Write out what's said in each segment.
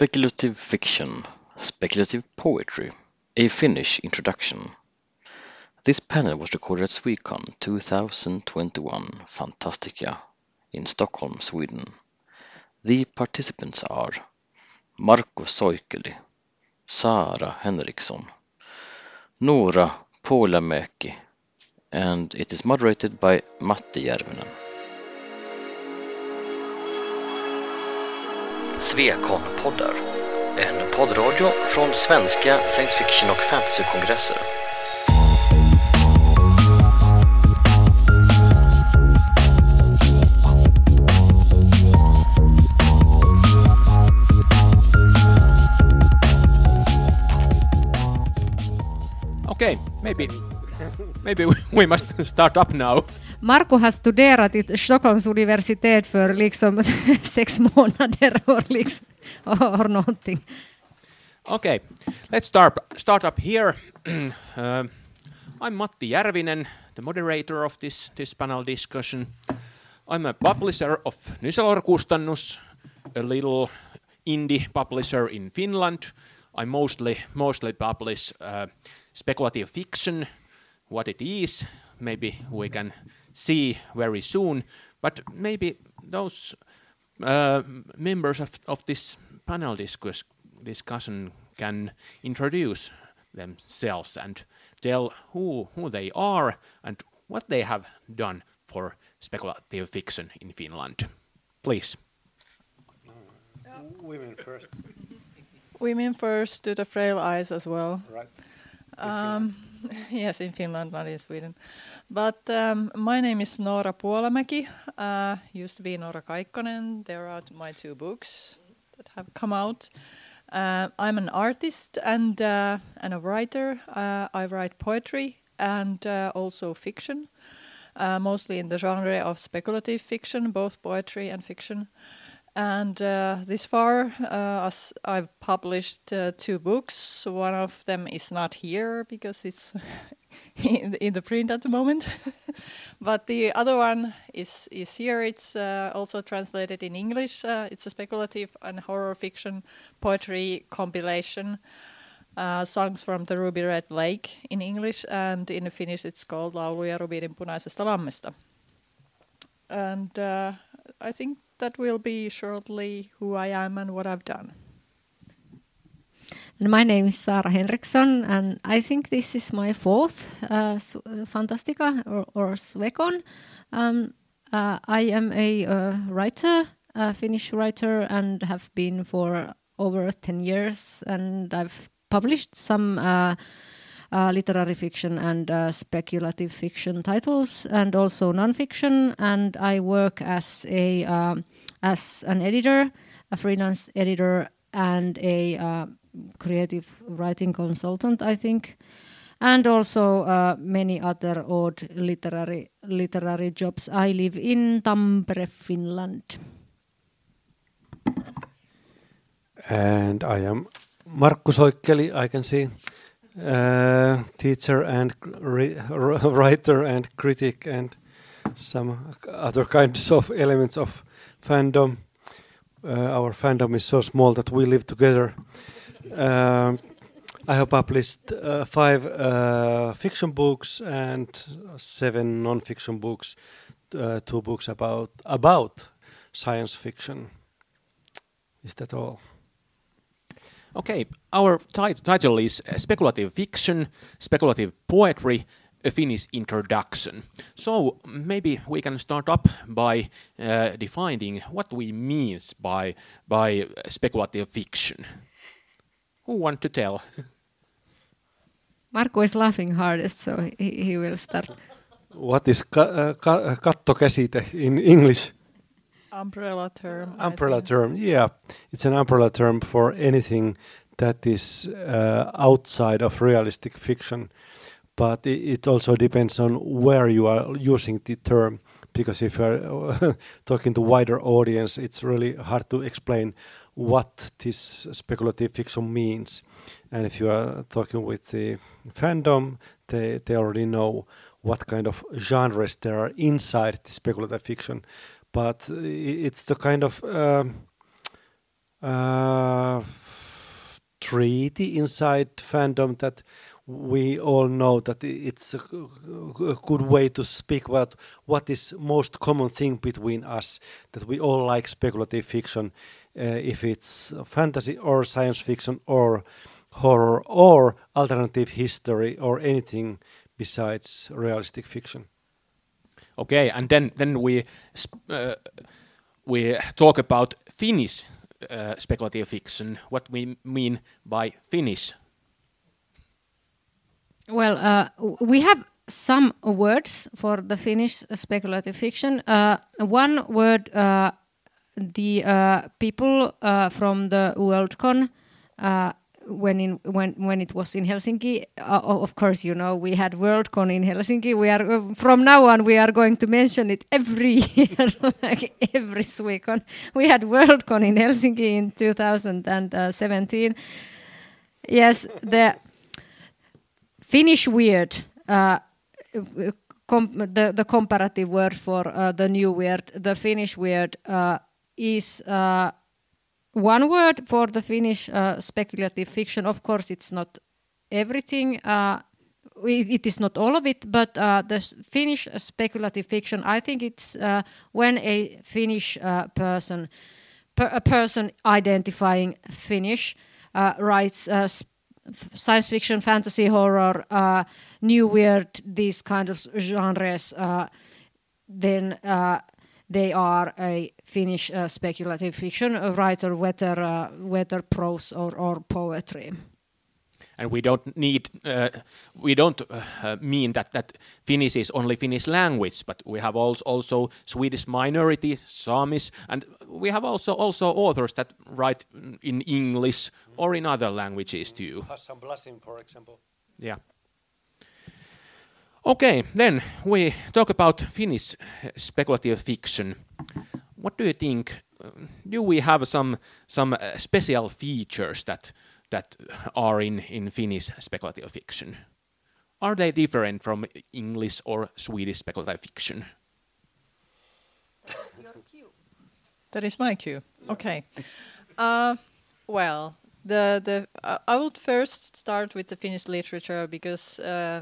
Speculative fiction, speculative poetry, a Finnish introduction. This panel was recorded at Swecon 2021 Fantastica in Stockholm, Sweden. The participants are Marko Soikkeli, Saara Henriksson, Noora Puolamäki, and it is moderated by Matti Järvinen. Svekon-poddar. En poddradio från svenska science fiction och fantasykongresser. Okay, maybe maybe we- we must start up now. Marco har studerat i Stockholms universitet för liksom sex månader och liksom, or någonting. Okay, let's start start up here. uh, I'm Matti Järvinen, the moderator of this this panel discussion. I'm a publisher of Nysalor Kustannus, a little indie publisher in Finland. I mostly mostly publish uh, speculative fiction, what it is. Maybe we can see very soon. But maybe those uh, members of, of this panel discuss, discussion can introduce themselves and tell who, who they are and what they have done for speculative fiction in Finland. Please. Women first, Women first to the frail eyes as well. right? Um, yes, in Finland, not in Sweden. But um, my name is Noora Puolamäki. Uh, used to be Noora Kaikkonen. There are my two books that have come out. Uh, I'm an artist and uh, and a writer. Uh, I write poetry and uh, also fiction, uh, mostly in the genre of speculative fiction, both poetry and fiction. And uh, this far, uh, I've published uh, two books. One of them is not here because it's in, the, in the print at the moment. but the other one is is here. It's uh, also translated in English. Uh, it's a speculative and horror fiction poetry compilation. Uh, songs from the Ruby Red Lake in English, and in Finnish it's called Lauluja Rubinin punaisesta lammesta. And I think that will be shortly who I am and what I've done. And my name is Saara Henriksson, and I think this is my fourth uh, Fantastica or, or. Um, uh, I am a uh, writer, a Finnish writer, and have been for over 10 years, and I've published some uh, literary fiction and uh, speculative fiction titles, and also nonfiction. And I work as a um, as an editor, a freelance editor, and a uh, creative writing consultant, I think, and also uh, many other odd literary literary jobs. I live in Tampere, Finland. And I am Markku Soikkeli, I can see. Uh, teacher and writer and critic and some other kinds of elements of fandom. Uh, our fandom is so small that we live together. Um, I have published uh, five uh, fiction books and seven non-fiction books. Uh, two books about about science fiction. Is that all? Okay, our tit- title is uh, Speculative Fiction, Speculative Poetry, a Finnish Introduction. So maybe we can start up by uh, defining what we means by by speculative fiction. Who want to tell? Marco is laughing hardest, so he, he will start. What is ka- uh, ka- kattokäsite in English? Umbrella term. Umbrella term. Yeah, it's an umbrella term for anything that is uh, outside of realistic fiction. But it, it also depends on where you are using the term. Because if you're talking to wider audience, it's really hard to explain what this speculative fiction means. And if you are talking with the fandom, they, they already know what kind of genres there are inside the speculative fiction. But it's the kind of um, uh, treaty inside fandom that we all know that it's a, a good way to speak about what is most common thing between us that we all like speculative fiction uh, if it's fantasy or science fiction or horror or alternative history or anything besides realistic fiction Okay, and then then we uh, we talk about Finnish uh, speculative fiction. What we mean by Finnish? Well, uh, we have some words for the Finnish speculative fiction. Uh, one word, uh, the uh, people from the Worldcon when in when when it was in Helsinki, uh, of course, you know we had Worldcon in Helsinki. We are uh, from now on we are going to mention it every year, like every Swecon. We had Worldcon in Helsinki in 2017. Yes, the Finnish weird. Uh, the the comparative word for uh, the new weird, the Finnish weird, uh, is uh, one word for the Finnish uh, speculative fiction. Of course, it's not everything. Uh, it is not all of it, but uh, the Finnish speculative fiction. I think it's uh, when a Finnish uh, person, per, a person identifying Finnish, uh, writes science fiction, fantasy, horror, new weird, these kind of genres. then they are a Finnish uh, speculative fiction writer, whether uh, whether prose or, or poetry. And we don't need, uh, we don't uh, mean that that Finnish is only Finnish language, but we have also, also Swedish minority, Samish, and we have also also authors that write in English or in other languages too. Hassan Blasim, for example. Yeah. Okay, then we talk about Finnish speculative fiction. What do you think? Do we have some some uh, special features that that are in in Finnish speculative fiction? Are they different from English or Swedish speculative fiction? That is my cue. Okay. Uh, well, the the uh, I would first start with the Finnish literature because uh,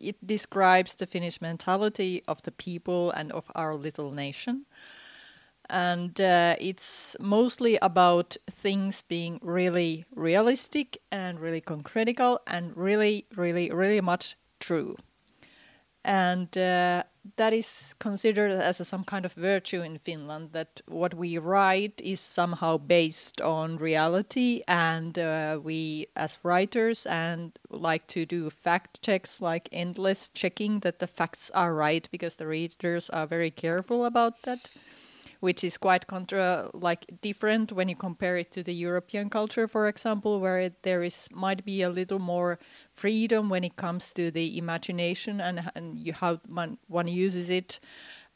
it describes the Finnish mentality of the people and of our little nation. And uh, it's mostly about things being really realistic and really concretical and really, really, really much true. And uh, that is considered as a, some kind of virtue in Finland that what we write is somehow based on reality. And uh, we as writers and like to do fact checks like endless checking that the facts are right because the readers are very careful about that which is quite contra like different when you compare it to the European culture, for example, where there is might be a little more freedom when it comes to the imagination and and you, how one, one uses it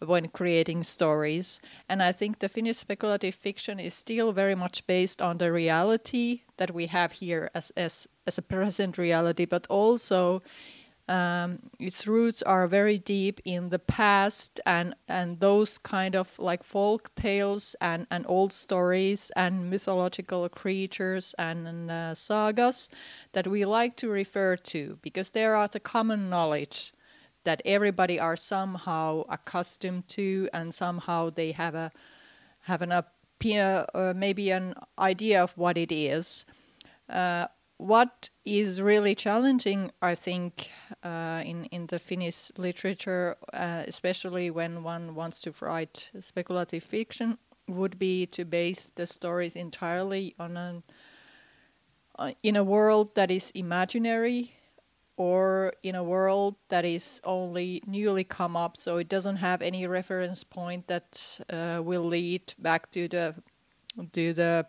when creating stories. And I think the Finnish speculative fiction is still very much based on the reality that we have here as as as a present reality, but also um, its roots are very deep in the past and and those kind of like folk tales and and old stories and mythological creatures and, and uh, sagas that we like to refer to because there are the common knowledge that everybody are somehow accustomed to and somehow they have a have an uh, maybe an idea of what it is. Uh, what is really challenging, I think, uh, in in the Finnish literature, uh, especially when one wants to write speculative fiction, would be to base the stories entirely on an uh, in a world that is imaginary or in a world that is only newly come up. So it doesn't have any reference point that uh, will lead back to the to the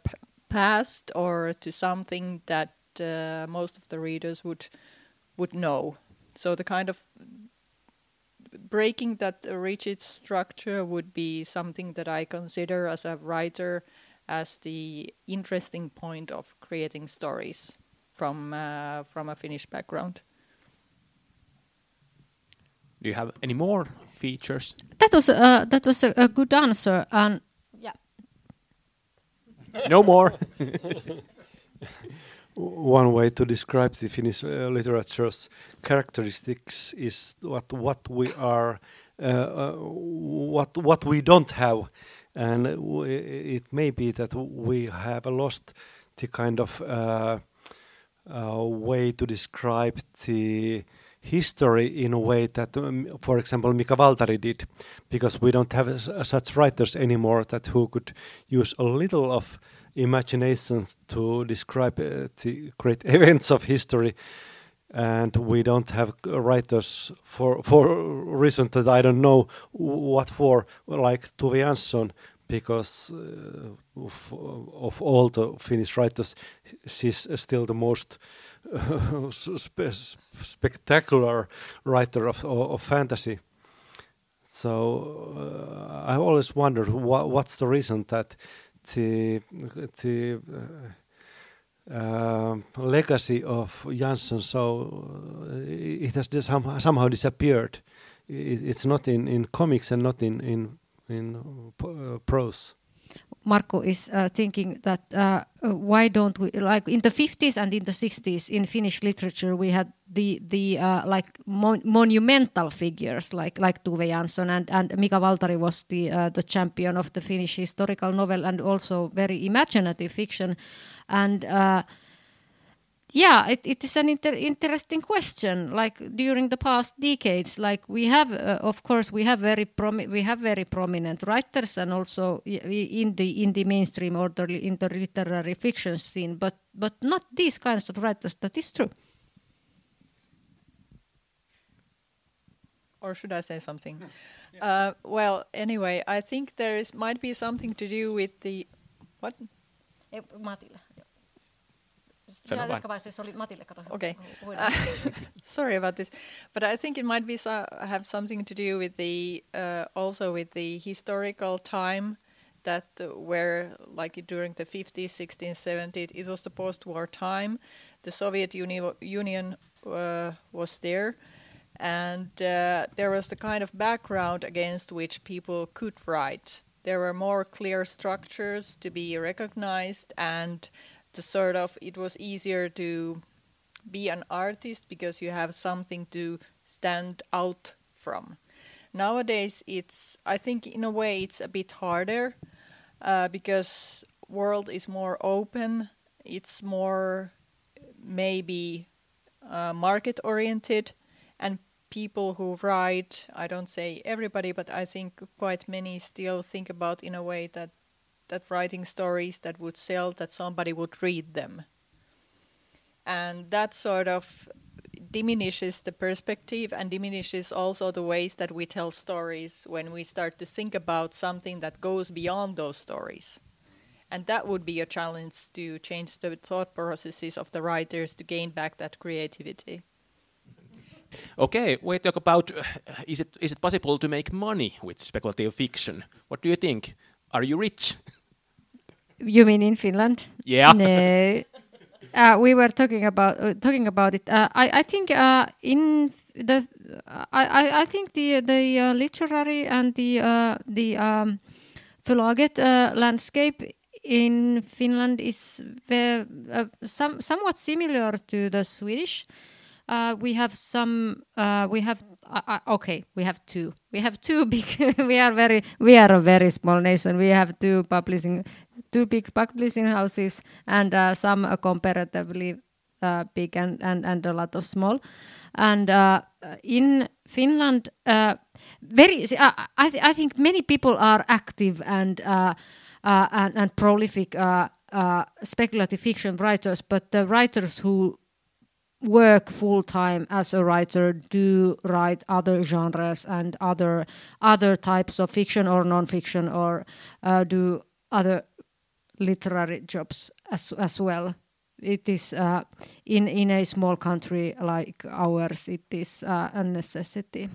past or to something that uh, most of the readers would would know. So the kind of breaking that rigid structure would be something that I consider as a writer as the interesting point of creating stories from uh, from a Finnish background. Do you have any more features? That was uh, that was a, a good answer, and yeah. no more. one way to describe the Finnish uh, literature's characteristics is what what we are, uh, uh, what what we don't have, and it may be that we have lost the kind of uh, uh, way to describe the history in a way that, um, for example, Mika Waltari did, because we don't have such writers anymore that who could use a little of imagination to describe uh, the great events of history. And we don't have writers for for reason that I don't know what for, like Tove Jansson, because uh, of, of, all the Finnish writers, she's still the most spe spectacular writer of, of, of fantasy. So uh, I always wondered wh what's the reason that the uh, uh, legacy of Jansson so uh, it has some, somehow disappeared. It, it's not in, in comics and not in in in uh, prose. Marco is uh, thinking that uh, uh why don't we like in the 50s and in the 60s in Finnish literature we had the the uh, like mon monumental figures like like Tove Jansson and and Mika Waltari was the uh, the champion of the Finnish historical novel and also very imaginative fiction. And yeah it, it is an inter interesting question like during the past decades like we have uh, of course we have very we have very prominent writers and also in the in the mainstream or the, in the literary fiction scene but but not these kinds of writers that is true or should I say something? Yeah. Uh, well, anyway, I think there is might be something to do with the what? Eh, Matilla. Okay. Uh, sorry about this, but I think it might be so, have something to do with the uh, also with the historical time that uh, where like during the 50s, 60s, 70s, it was the post-war time. The Soviet Uni Union uh, was there, and uh, there was the kind of background against which people could write. There were more clear structures to be recognized and the sort of it was easier to be an artist because you have something to stand out from. Nowadays, it's I think in a way it's a bit harder uh, because world is more open. It's more maybe uh, market oriented, and people who write I don't say everybody, but I think quite many still think about in a way that that writing stories that would sell, that somebody would read them. And that sort of diminishes the perspective and diminishes also the ways that we tell stories when we start to think about something that goes beyond those stories. And that would be a challenge to change the thought processes of the writers to gain back that creativity. Okay, we talk about uh, is it is it possible to make money with speculative fiction? What do you think? Are you rich? You mean in Finland? Yeah. No. Uh, we were talking about uh, talking about it. Uh, I I think uh, in the I I think the the uh, literary and the uh, the um, landscape in Finland is very, some somewhat similar to the Swedish. We have some we have okay we have two we have two big we are very we are a very small nation we have two publishing two big publishing houses and uh, some uh, comparatively uh, big and, and, and a lot of small. And uh, in Finland, uh, very I, th I think many people are active and uh, and, and, prolific speculative fiction writers, but the writers who work full time as a writer do write other genres and other other types of fiction or non-fiction or do other literary jobs as as well. It is uh, in in a small country like ours. It is uh, a necessity.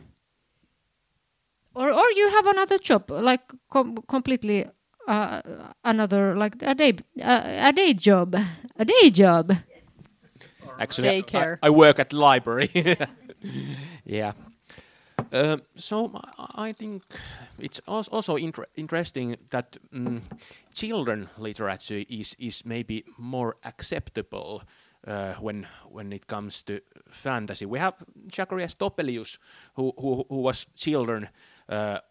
Or or you have another job like com completely uh, another like a day uh, a day job a day job. Actually, I, I, work at library. yeah. Uh, so I think it's also inter interesting that um, children literature is is maybe more acceptable uh, when when it comes to fantasy. We have Zacharias Topelius, who who, who was children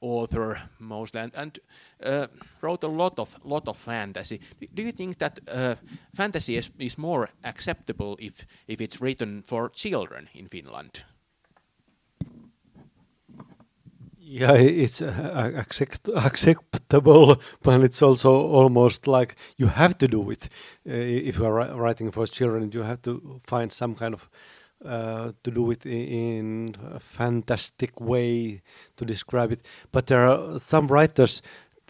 author mostly and, and uh, wrote a lot of lot of fantasy. Do you think that uh, fantasy is, is more acceptable if if it's written for children in Finland? Yeah, it's uh, accept acceptable, but it's also almost like you have to do it. Uh, if you are writing for children, you have to find some kind of uh, to do it in a fantastic way to describe it. But there are some writers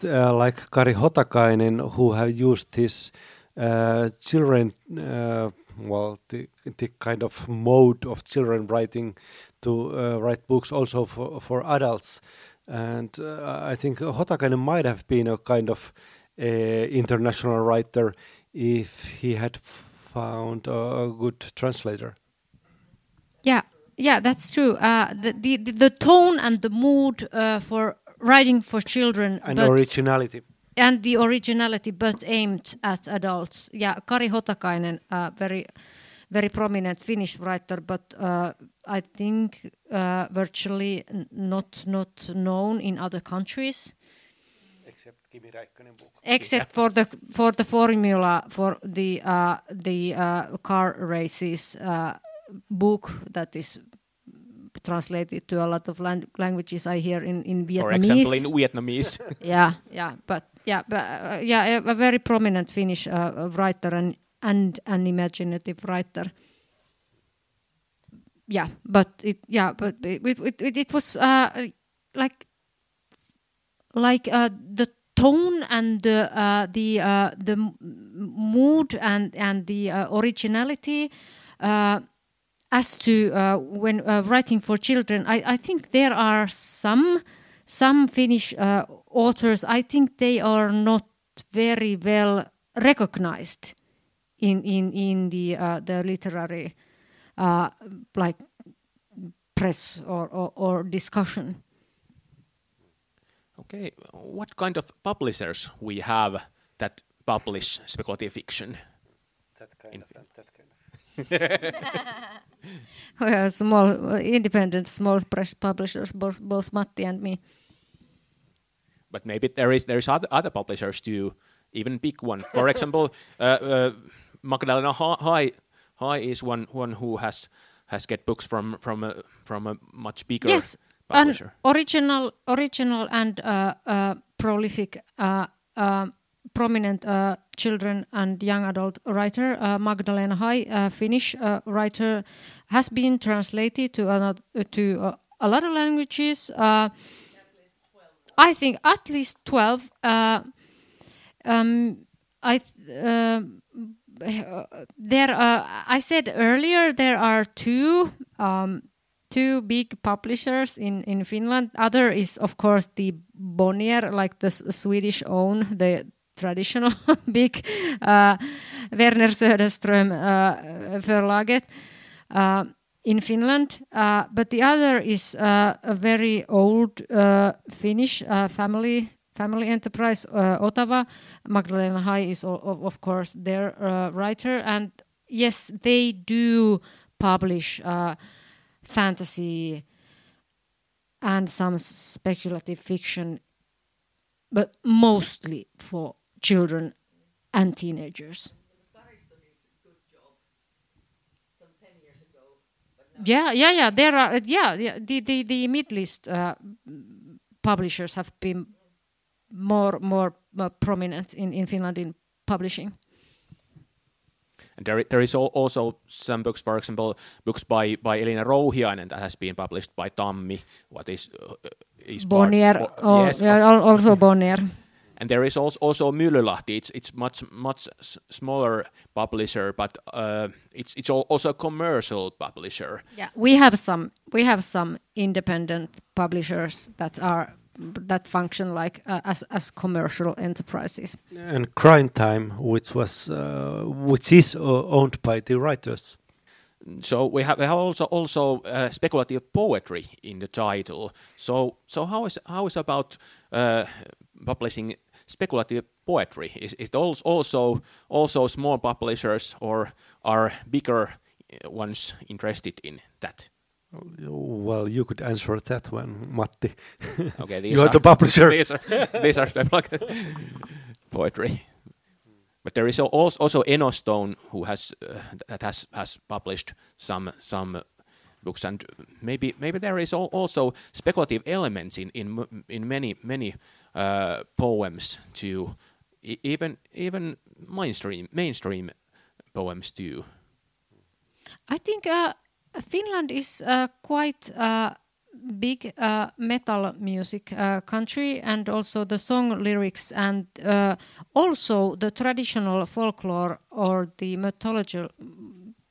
uh, like Kari Hotakainen who have used his uh, children, uh, well, the, the kind of mode of children writing to uh, write books also for, for adults. And uh, I think Hotakainen might have been a kind of international writer if he had found a good translator. Yeah, yeah, that's true. Uh, the, the the tone and the mood uh, for writing for children and originality and the originality, but aimed at adults. Yeah, Kari Hotakainen, uh, very very prominent Finnish writer, but uh, I think uh, virtually not not known in other countries. Except Kimi Räikkönen book. Except for the for the formula for the uh, the car races book that is translated to a lot of lang- languages I hear in, in Vietnamese. For example, in Vietnamese. yeah, yeah, but yeah, but, uh, yeah, a, very prominent Finnish uh, writer and and an imaginative writer. Yeah, but it yeah, but it it, it, it was uh, like like uh, the tone and the uh, the uh, the mood and and the originality as to uh, when uh, writing for children, I, I, think there are some some Finnish uh, authors. I think they are not very well recognized in in in the uh, the literary uh, like press or, or, or discussion. Okay, what kind of publishers we have that publish speculative fiction? That kind of, that kind we are small, independent, small press publishers, both, both Matti and me. But maybe there is there is other other publishers too, even big one. For example, uh, uh, Magdalena Hai Hai is one one who has has get books from from a from a much bigger yes, publisher. An original original and uh, uh prolific uh, uh, prominent uh, children and young adult writer, uh, Magdalena Hai, a Finnish uh, writer, has been translated to, another, to uh, a lot of languages. Uh, I think at least 12. Uh, um, I there I said earlier there are two um, two big publishers in, in Finland. Other is of course the Bonnier, like the Swedish own the traditional big uh, Werner Söderström uh, förlaget uh, in Finland. Uh, but the other is uh, a very old uh, Finnish family family enterprise, Otava. Magdalena Hai is, of course, their writer. And yes, they do publish fantasy and some speculative fiction, but mostly for children and teenagers. Yeah, yeah, yeah. There are, yeah, yeah the the the mid list uh, publishers have been more more uh, prominent in in Finland in publishing. And there, there is also some books, for example, books by, by Elina Rouhiainen that has been published by Tammi. What is uh, is Bonnier? Part, oh, yes, yeah, also Bonnier and there is also also Myllylahti. It's it's much much smaller publisher, but uh, it's it's also a commercial publisher. Yeah, we have some we have some independent publishers that are that function like uh, as as commercial enterprises. And Crime Time, which was uh, which is uh, owned by the writers. So we have, we have also also uh, speculative poetry in the title. So so how is how is about uh, publishing speculative poetry? Is it also also small publishers or are bigger uh, ones interested in that? Well, you could answer that one, Matti. Okay, You are the publisher. These are, these are speculative poetry. But there is al- als- also Enostone who has uh, that has has published some some books, and maybe maybe there is also speculative elements in in in many many uh, poems too, E- even even mainstream mainstream poems too. I think uh, Finland is uh, quite uh, big uh, metal music country, and also the song lyrics, and also the traditional folklore or the mythology.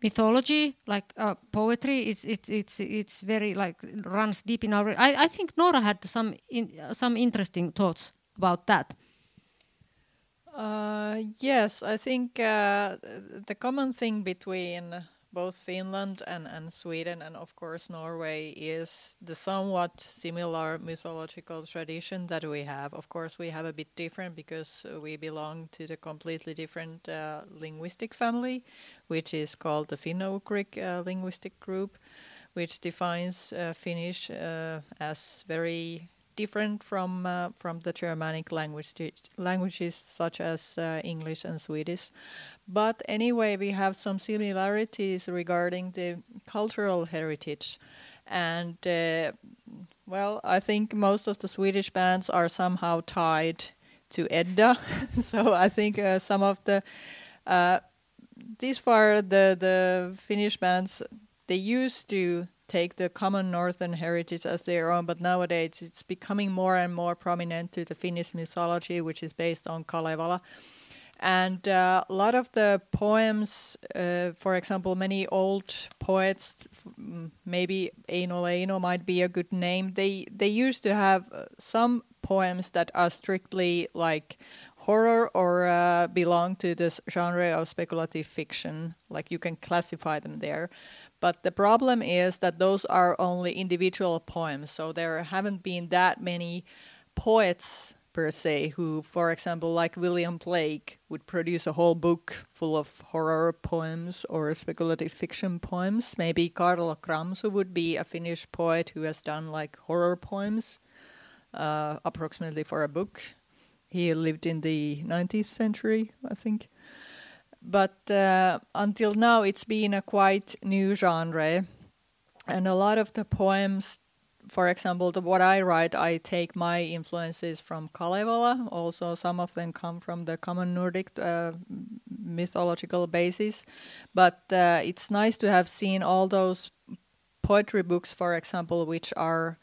Mythology, like uh, poetry, it's it's it's it's very like runs deep in our. I, I think Noora had some in, some interesting thoughts about that. Uh, yes, I think uh, the common thing between both Finland and, and Sweden and of course Norway is the somewhat similar mythological tradition that we have. Of course, we have a bit different because we belong to the completely different uh, linguistic family, which is called the Finno-Ugric uh, linguistic group, which defines uh, Finnish uh, as very different from uh, from the Germanic language languages such as uh, English and Swedish. But anyway, we have some similarities regarding the cultural heritage, and uh, well, I think most of the Swedish bands are somehow tied to Edda. so I think uh, some of the uh, these far the the Finnish bands they used to take the common northern heritage as their own, but nowadays it's becoming more and more prominent to the Finnish mythology, which is based on Kalevala. And uh, a lot of the poems, uh, for example, many old poets, mm, maybe Eino Leino might be a good name. They they used to have uh, some poems that are strictly like horror or uh, belong to this genre of speculative fiction. Like you can classify them there. But the problem is that those are only individual poems. So there haven't been that many poets per se who, for example, like William Blake, would produce a whole book full of horror poems or speculative fiction poems. Maybe Kaarlo Kramsu would be a Finnish poet who has done like horror poems, uh, approximately for a book. He lived in the 19th century, I think but uh, until now it's been a quite new genre. And a lot of the poems for example the, what i write i take my influences from kalevala. Also some of them come from the common nordic uh, mythological basis. But uh, it's nice to have seen all those poetry books for example which are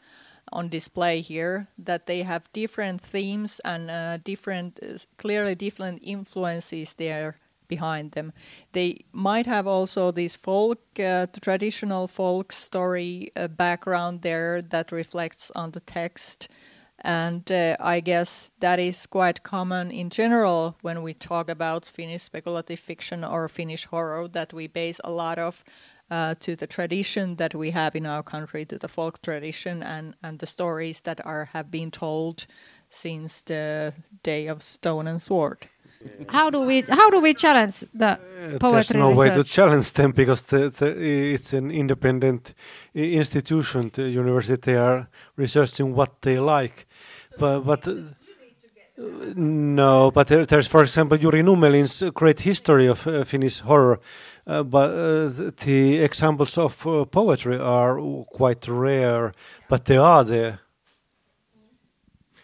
on display here that they have different themes and uh, different uh, clearly different influences there behind them. They might have also this folk, uh, traditional folk story uh, background there that reflects on the text. And uh, I guess that is quite common in general when we talk about Finnish speculative fiction or Finnish horror, that we base a lot of uh, to the tradition that we have in our country, to the folk tradition and, and the stories that are have been told since the day of stone and sword. How do we how do we challenge the Uh, There's poetry no way to challenge them because the, the, it's an independent institution. The university they are researching what they like, but but. uh, no, but there, there's, for example, Juri Nummelin's great history of uh, Finnish horror, uh, but uh, the examples of uh, poetry are quite rare, but they are there.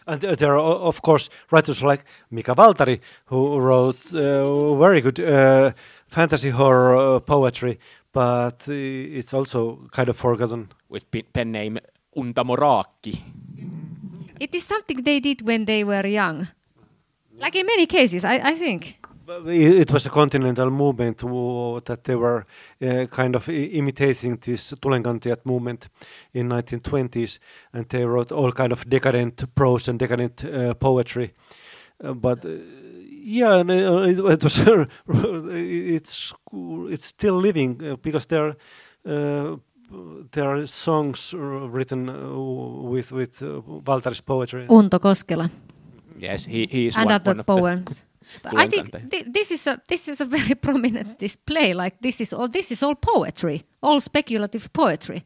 And there- there are, of course, writers like Mika Waltari, who wrote uh, very good uh, fantasy horror uh, poetry, but uh, it's also kind of forgotten. With pen, pen name Untamo Raakki. It is something they did when they were young. Like in many cases, I, I think. But It it was a continental movement wo- that they were uh, kind of imitating this Tulenkantajat movement in 1920s, and they wrote all kind of decadent prose and decadent uh, poetry. Uh, but uh, yeah, and, it, it was it's it's still living because there uh, there are songs written with with Waltari's poetry. Unto Koskela. Yes, he, he is and one, other one of the poems. But I think thi- this is a this is a very prominent display. Like this is all this is all poetry, all speculative poetry.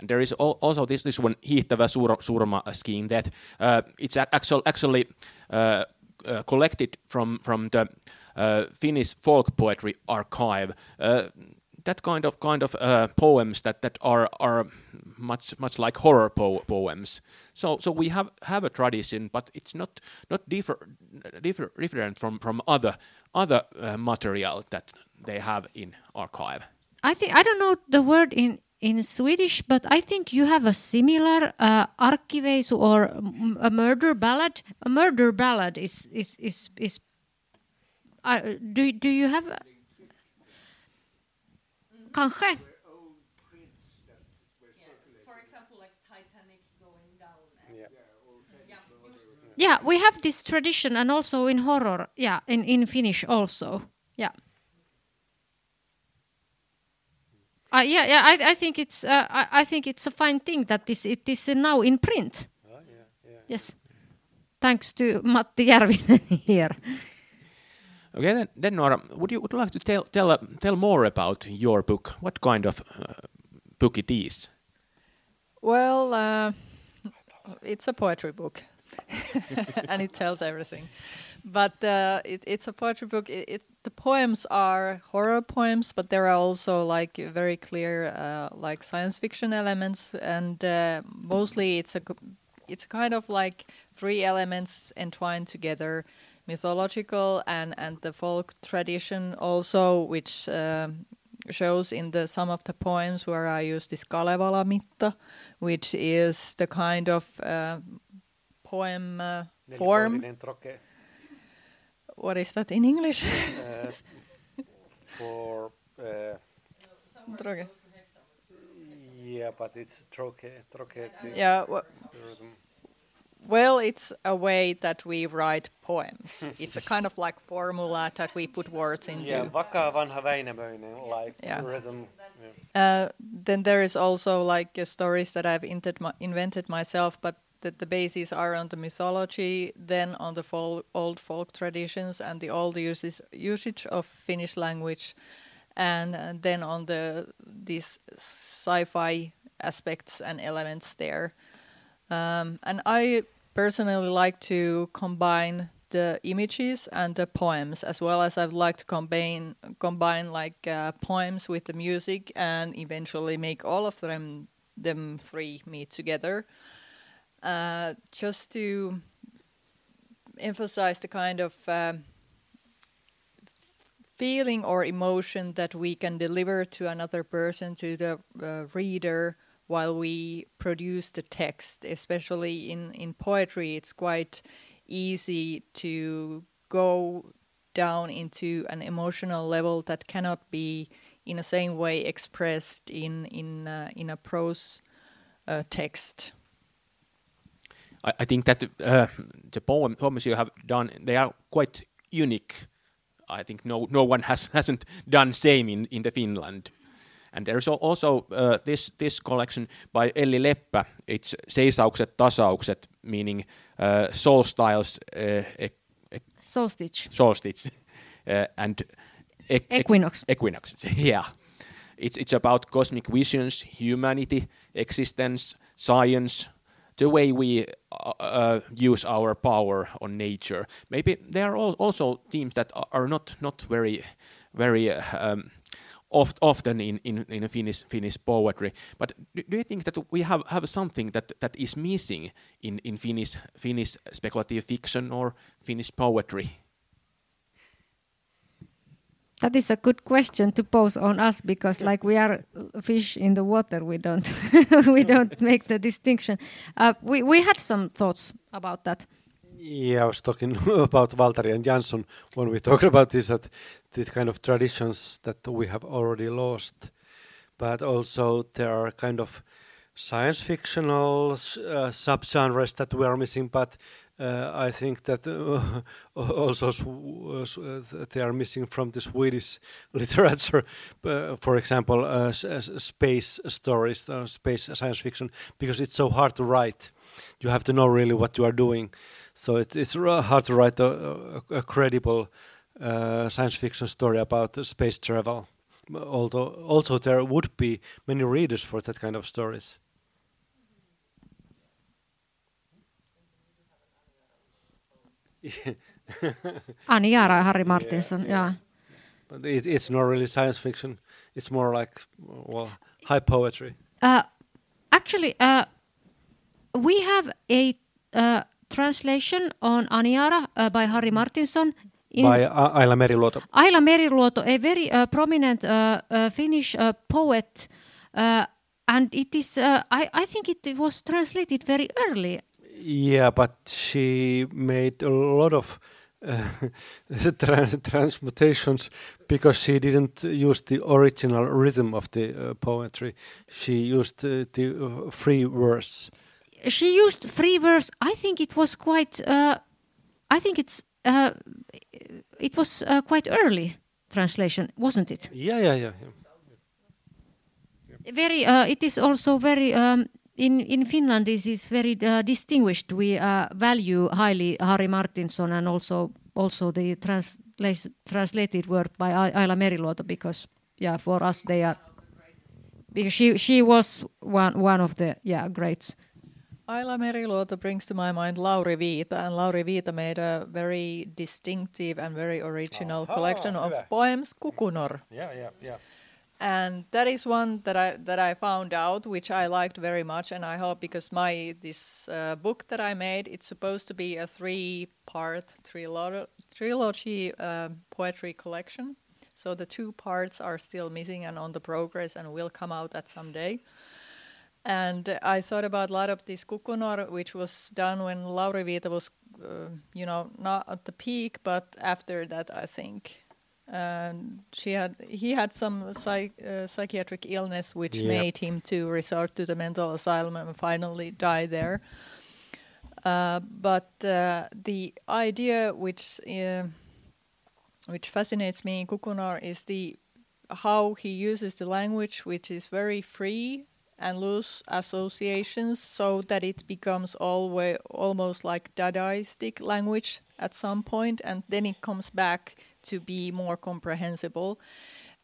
And there is al- also this, this one hiihtävä suur, surma scheme that uh, it's actual, actually uh, uh, collected from from the uh, Finnish folk poetry archive. Uh, that kind of kind of uh, poems that, that are are much much like horror po- poems. So so we have have a tradition, but it's not not differ, differ, different from from other other uh, material that they have in archive. I think I don't know the word in in Swedish, but I think you have a similar uh, arkkiveisu or m- a murder ballad. A murder ballad is is is is. Uh, do do you have? Kanske. For example, like Titanic going down. Yeah, we have this tradition, and also in horror. Yeah, in in Finnish also. Yeah. Uh, yeah, yeah. I, I think it's uh, I, I think it's a fine thing that this it is now in print. Oh yeah, Yes, thanks to Matti Järvinen here. Okay, then, then Noora, would you would you like to tell tell uh, tell more about your book? What kind of uh, book it is? Well, uh, it's a poetry book, and it tells everything. But uh, it, it's a poetry book. It, it the poems are horror poems, but there are also like very clear uh, like science fiction elements, and uh, mostly it's a it's kind of like three elements entwined together mythological and and the folk tradition also which um, shows in the some of the poems where I use this Kalevala mitta which is the kind of uh, poem uh, form what is that in English uh, for uh, Droge. yeah, but it's troke, troke. yeah wha- well it's a way that we write poems it's a kind of like formula that we put words into Yeah, vakaa vanha Väinämöinen, like Yeah. rhythm. Yeah. Uh, then there is also like uh, stories that I've inted invented myself, but that the bases are on the mythology, then on the fol- old folk traditions and the old uses, usage of Finnish language, and, uh, then on the these sci-fi aspects and elements there. Um, and I personally like to combine the images and the poems, as well as I'd like to combine combine like uh, poems with the music, and eventually make all of them them three meet together, uh, just to emphasize the kind of um feeling or emotion that we can deliver to another person, to the uh, reader, while we produce the text. Especially in, in poetry, it's quite easy to go down into an emotional level that cannot be in the same way expressed in in uh, in a prose uh, text. I, I think that uh, the poem, poems you have done, they are quite unique. I think no no one has hasn't done same in in the Finland. And there's also uh, this this collection by Elli Leppä. It's seisaukset, tasaukset, meaning uh, soul styles, uh, ec- Solstice. solstice, uh, and ec- Equinox. equinox. yeah, it's it's about cosmic visions, humanity, existence, science, the way we uh, uh, use our power on nature. Maybe there are also themes that are not not very very. Um, Oft, often in, in, in Finnish, Finnish poetry, but do, do you think that we have, have something that, that is missing in, in Finnish, Finnish speculative fiction or Finnish poetry? That is a good question to pose on us because, like, we are fish in the water. We don't we don't make the distinction. Uh, we we had some thoughts about that. Yeah, I was talking about Waltari and Jansson when we talked about this, that these kind of traditions that we have already lost, but also there are kind of science fictional uh, subgenres that we are missing, but I think that uh, also uh, uh, they are missing from the Swedish literature. Uh, for example, uh, space stories, uh, space science fiction, because it's so hard to write. You have to know really what you are doing. So it's hard to write a, a, a credible uh, science fiction story about uh, space travel. Although also there would be many readers for that kind of stories. Aniara, Harry Martinson, yeah. But it, it's not really science fiction. It's more like well, high poetry. Uh, actually, uh, we have a uh, translation on Aniara uh, by Harry Martinson. In by Aila Meriluoto. Aila Meriluoto, a very uh, prominent uh, Finnish poet, uh, and it is. I I think it was translated very early. Yeah, but she made a lot of uh, tra- transmutations because she didn't use the original rhythm of the uh, poetry. She used uh, the uh, free verse. She used free verse. I think it was quite. Uh, I think it's. Uh, it was uh, quite early translation, wasn't it? Yeah, yeah, yeah. yeah. very it is also very um, in in Finland this is very uh, distinguished we uh, value highly Harry Martinson and also also the transla- translated work by A- Aila Meriluoto because yeah for us they are because she she was one one of the yeah greats Aila Meriluoto brings to my mind Lauri Viita, and Lauri Viita made a very distinctive and very original Aha, collection of hyvä. poems, Kukunor. Yeah, yeah, yeah. And that is one that I that I found out, which I liked very much, and I hope because my this uh, book that I made, it's supposed to be a three-part trilo- trilogy uh, poetry collection. So the two parts are still missing and on the progress, and will come out at some day. And I thought about a lot of this Kukunor, which was done when Lauri Viita was, uh, you know, not at the peak, but after that, I think and she had he had some psych, uh, psychiatric illness which Yep. made him to resort to the mental asylum and finally die there uh, but uh, the idea which uh, which fascinates me in Kukunor is the how he uses the language which is very free and loose associations so that it becomes always almost like dadaistic language at some point and then it comes back to be more comprehensible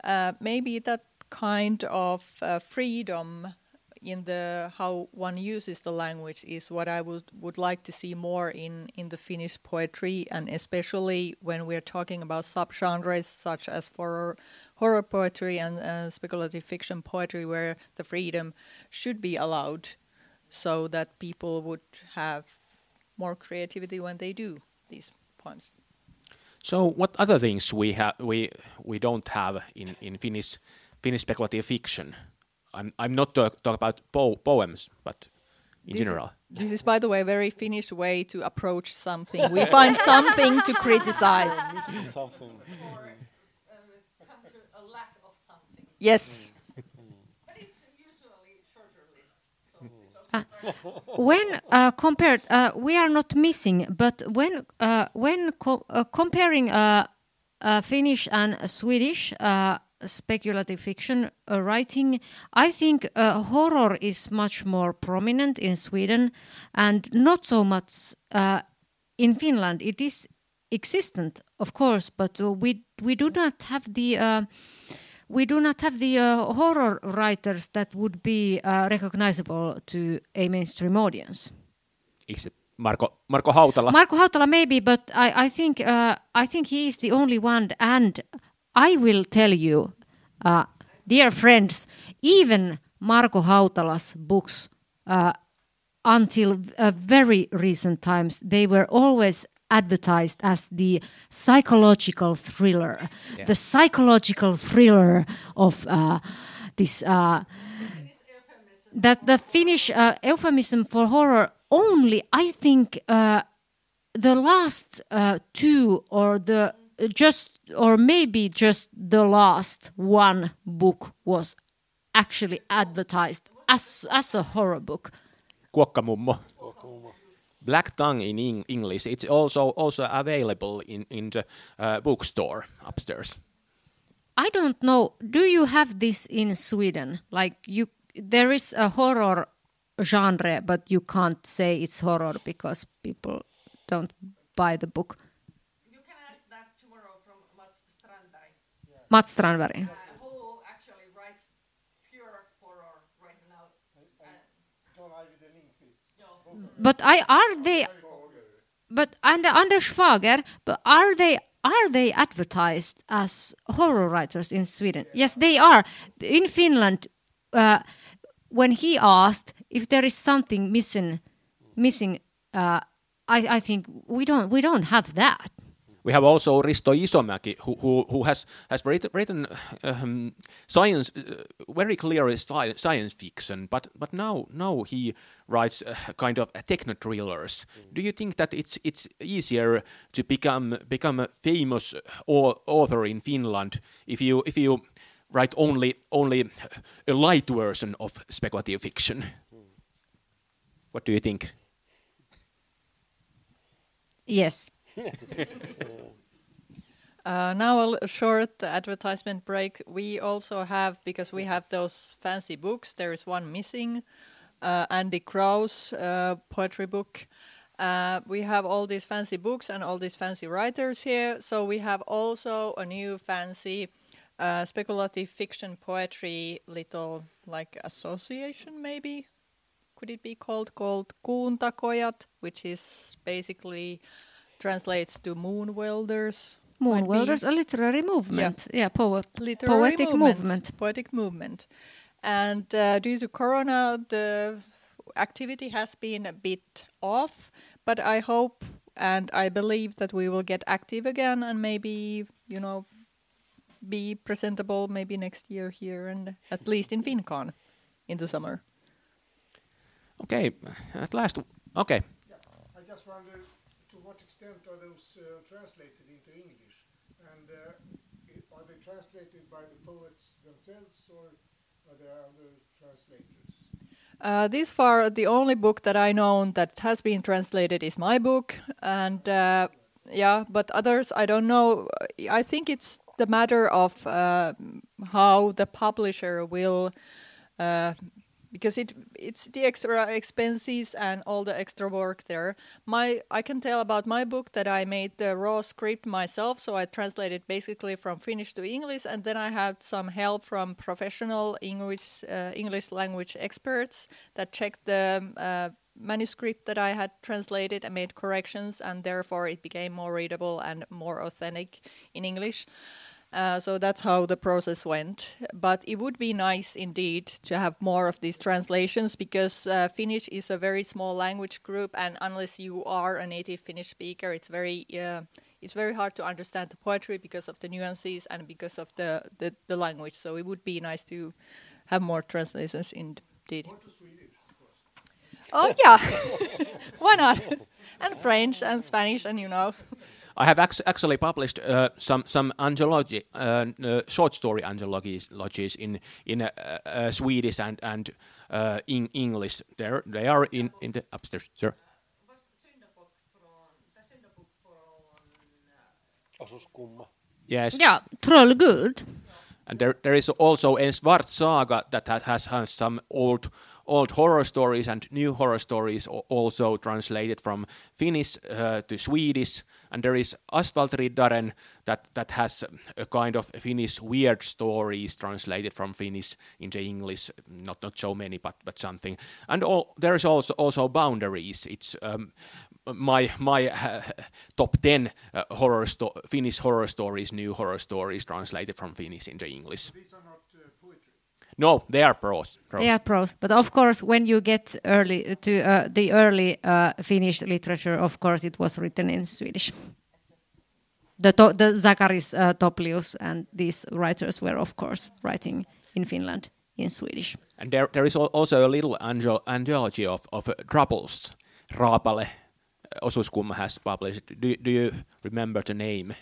uh, maybe that kind of uh, freedom in the how one uses the language is what I would would like to see more in in the Finnish poetry and especially when we're talking about subgenres such as horror horror poetry and uh, speculative fiction poetry where the freedom should be allowed so that people would have more creativity when they do these poems. So, what other things we have we we don't have in in Finnish Finnish speculative fiction? I'm I'm not talk, talk about po- poems, but in This- general. This is, by the way, a very Finnish way to approach something. We find something to criticize. Something. Yes. When uh, compared, uh, we are not missing, but when uh, when co- comparing Finnish and Swedish speculative fiction uh, writing, I think uh, horror is much more prominent in Sweden and not so much uh, in Finland. It is existent, of course, but we we do not have the. We do not have the uh, horror writers that would be uh, recognizable to a mainstream audience. Except Marko Marco Hautala. Marko Hautala maybe, but I, I think uh, I think he is the only one. And I will tell you, uh, dear friends, even Marko Hautala's books, uh, until uh, very recent times, they were always advertised as the psychological thriller, the psychological thriller of uh, this. Uh, that the Finnish uh, euphemism for horror only, I think, uh, the last uh, two or the just or maybe just the last one book was actually advertised as as a horror book. Kuokkamummo. Black Tongue in Eng- English. It's also also available in in the uh, bookstore upstairs. I don't know. Do you have this in Sweden? Like you, there is a horror genre, but you can't say it's horror because people don't buy the book. You can ask that tomorrow from Mats Strandberg, Mats Strandberg. who actually writes pure horror right now. But I are they? But and Anders Fager, but are they? Are they advertised as horror writers in Sweden? Yes, they are. In Finland, uh, when he asked if there is something missing, missing, uh, I, I think we don't we don't have that. We have also Risto Isomäki, who, who, who has, has written, written um, science, uh, very clearly science fiction, but, but now, now he writes uh, kind of techno thrillers. Do you think that it's, it's easier to become, become a famous au- author in Finland if you, if you write only, only a light version of speculative fiction? What do you think? Yes. Uh, now a short advertisement break. We also have because we have those fancy books. There is one missing, uh, Andy Krauss uh, poetry book. Uh, we have all these fancy books and all these fancy writers here. So we have also a new fancy uh, speculative fiction poetry little like association maybe. Could it be called called Kuuntakojat, which is basically translates to moon welders. Moon might be. Welders, a literary movement. Yeah, poet, literary poetic movement. Poetic movement. And uh, due to Corona, the activity has been a bit off, but I hope and I believe that we will get active again and maybe, you know, be presentable maybe next year here and at least in FinCon in the summer. Okay, at last, okay. I just wonder to what extent are those uh, translated into English? And uh, are they translated by the poets themselves or are there other translators? Uh, this far, the only book that I know that has been translated is my book, and uh, yeah, but others I don't know. I think it's the matter of uh, how the publisher will, uh, because it it's the extra expenses and all the extra work there. My I can tell about my book that I made the raw script myself, so I translated basically from Finnish to English, and then I had some help from professional English uh, English language experts that checked the uh, manuscript that I had translated and made corrections, and therefore it became more readable and more authentic in English. Uh, so that's how the process went. But it would be nice indeed to have more of these translations because uh, Finnish is a very small language group, and unless you are a native Finnish speaker, it's very uh, it's very hard to understand the poetry because of the nuances and because of the, the, the language. So it would be nice to have more translations indeed. Oh yeah, why not? And French and Spanish, and you know. I have ac- actually published uh, some some anthology, uh, uh, short story anthologies in in uh, uh, Swedish and and uh, in English. There they are in in the upstairs, sir. Yes, Yeah, Trollguld. and there there is also a Svart Saga that has, has some old old horror stories and new horror stories also translated from Finnish uh, to Swedish. And there is Asfaltriddaren that that has a kind of Finnish weird stories translated from Finnish into English. Not not so many, but but something. And all, there is also also boundaries. It's um, my my uh, top ten uh, horror Finnish horror stories, new horror stories translated from Finnish into English. These are not uh, poetry. No, they are prose. prose. Yeah, pros. But of course, when you get early to uh, the early uh, Finnish literature, of course, it was written in Swedish. The to- the Zacharias uh, Topelius and these writers were, of course, writing in Finland in Swedish. And there, there is also a little anthology of, of uh, drabbles. Raapale uh, Osuuskumma has published. Do, do you remember the name?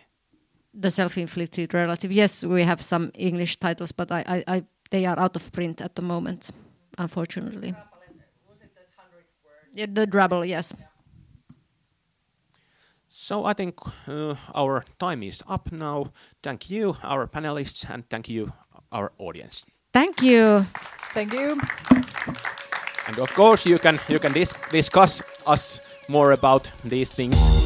The self-inflicted relative. Yes, we have some English titles, but I, I, I they are out of print at the moment, unfortunately. Yeah, the Drabble, yes. So I think uh, our time is up now. Thank you, our panelists, and thank you, our audience. Thank you. Thank you. And of course, you can you can dis- discuss us more about these things.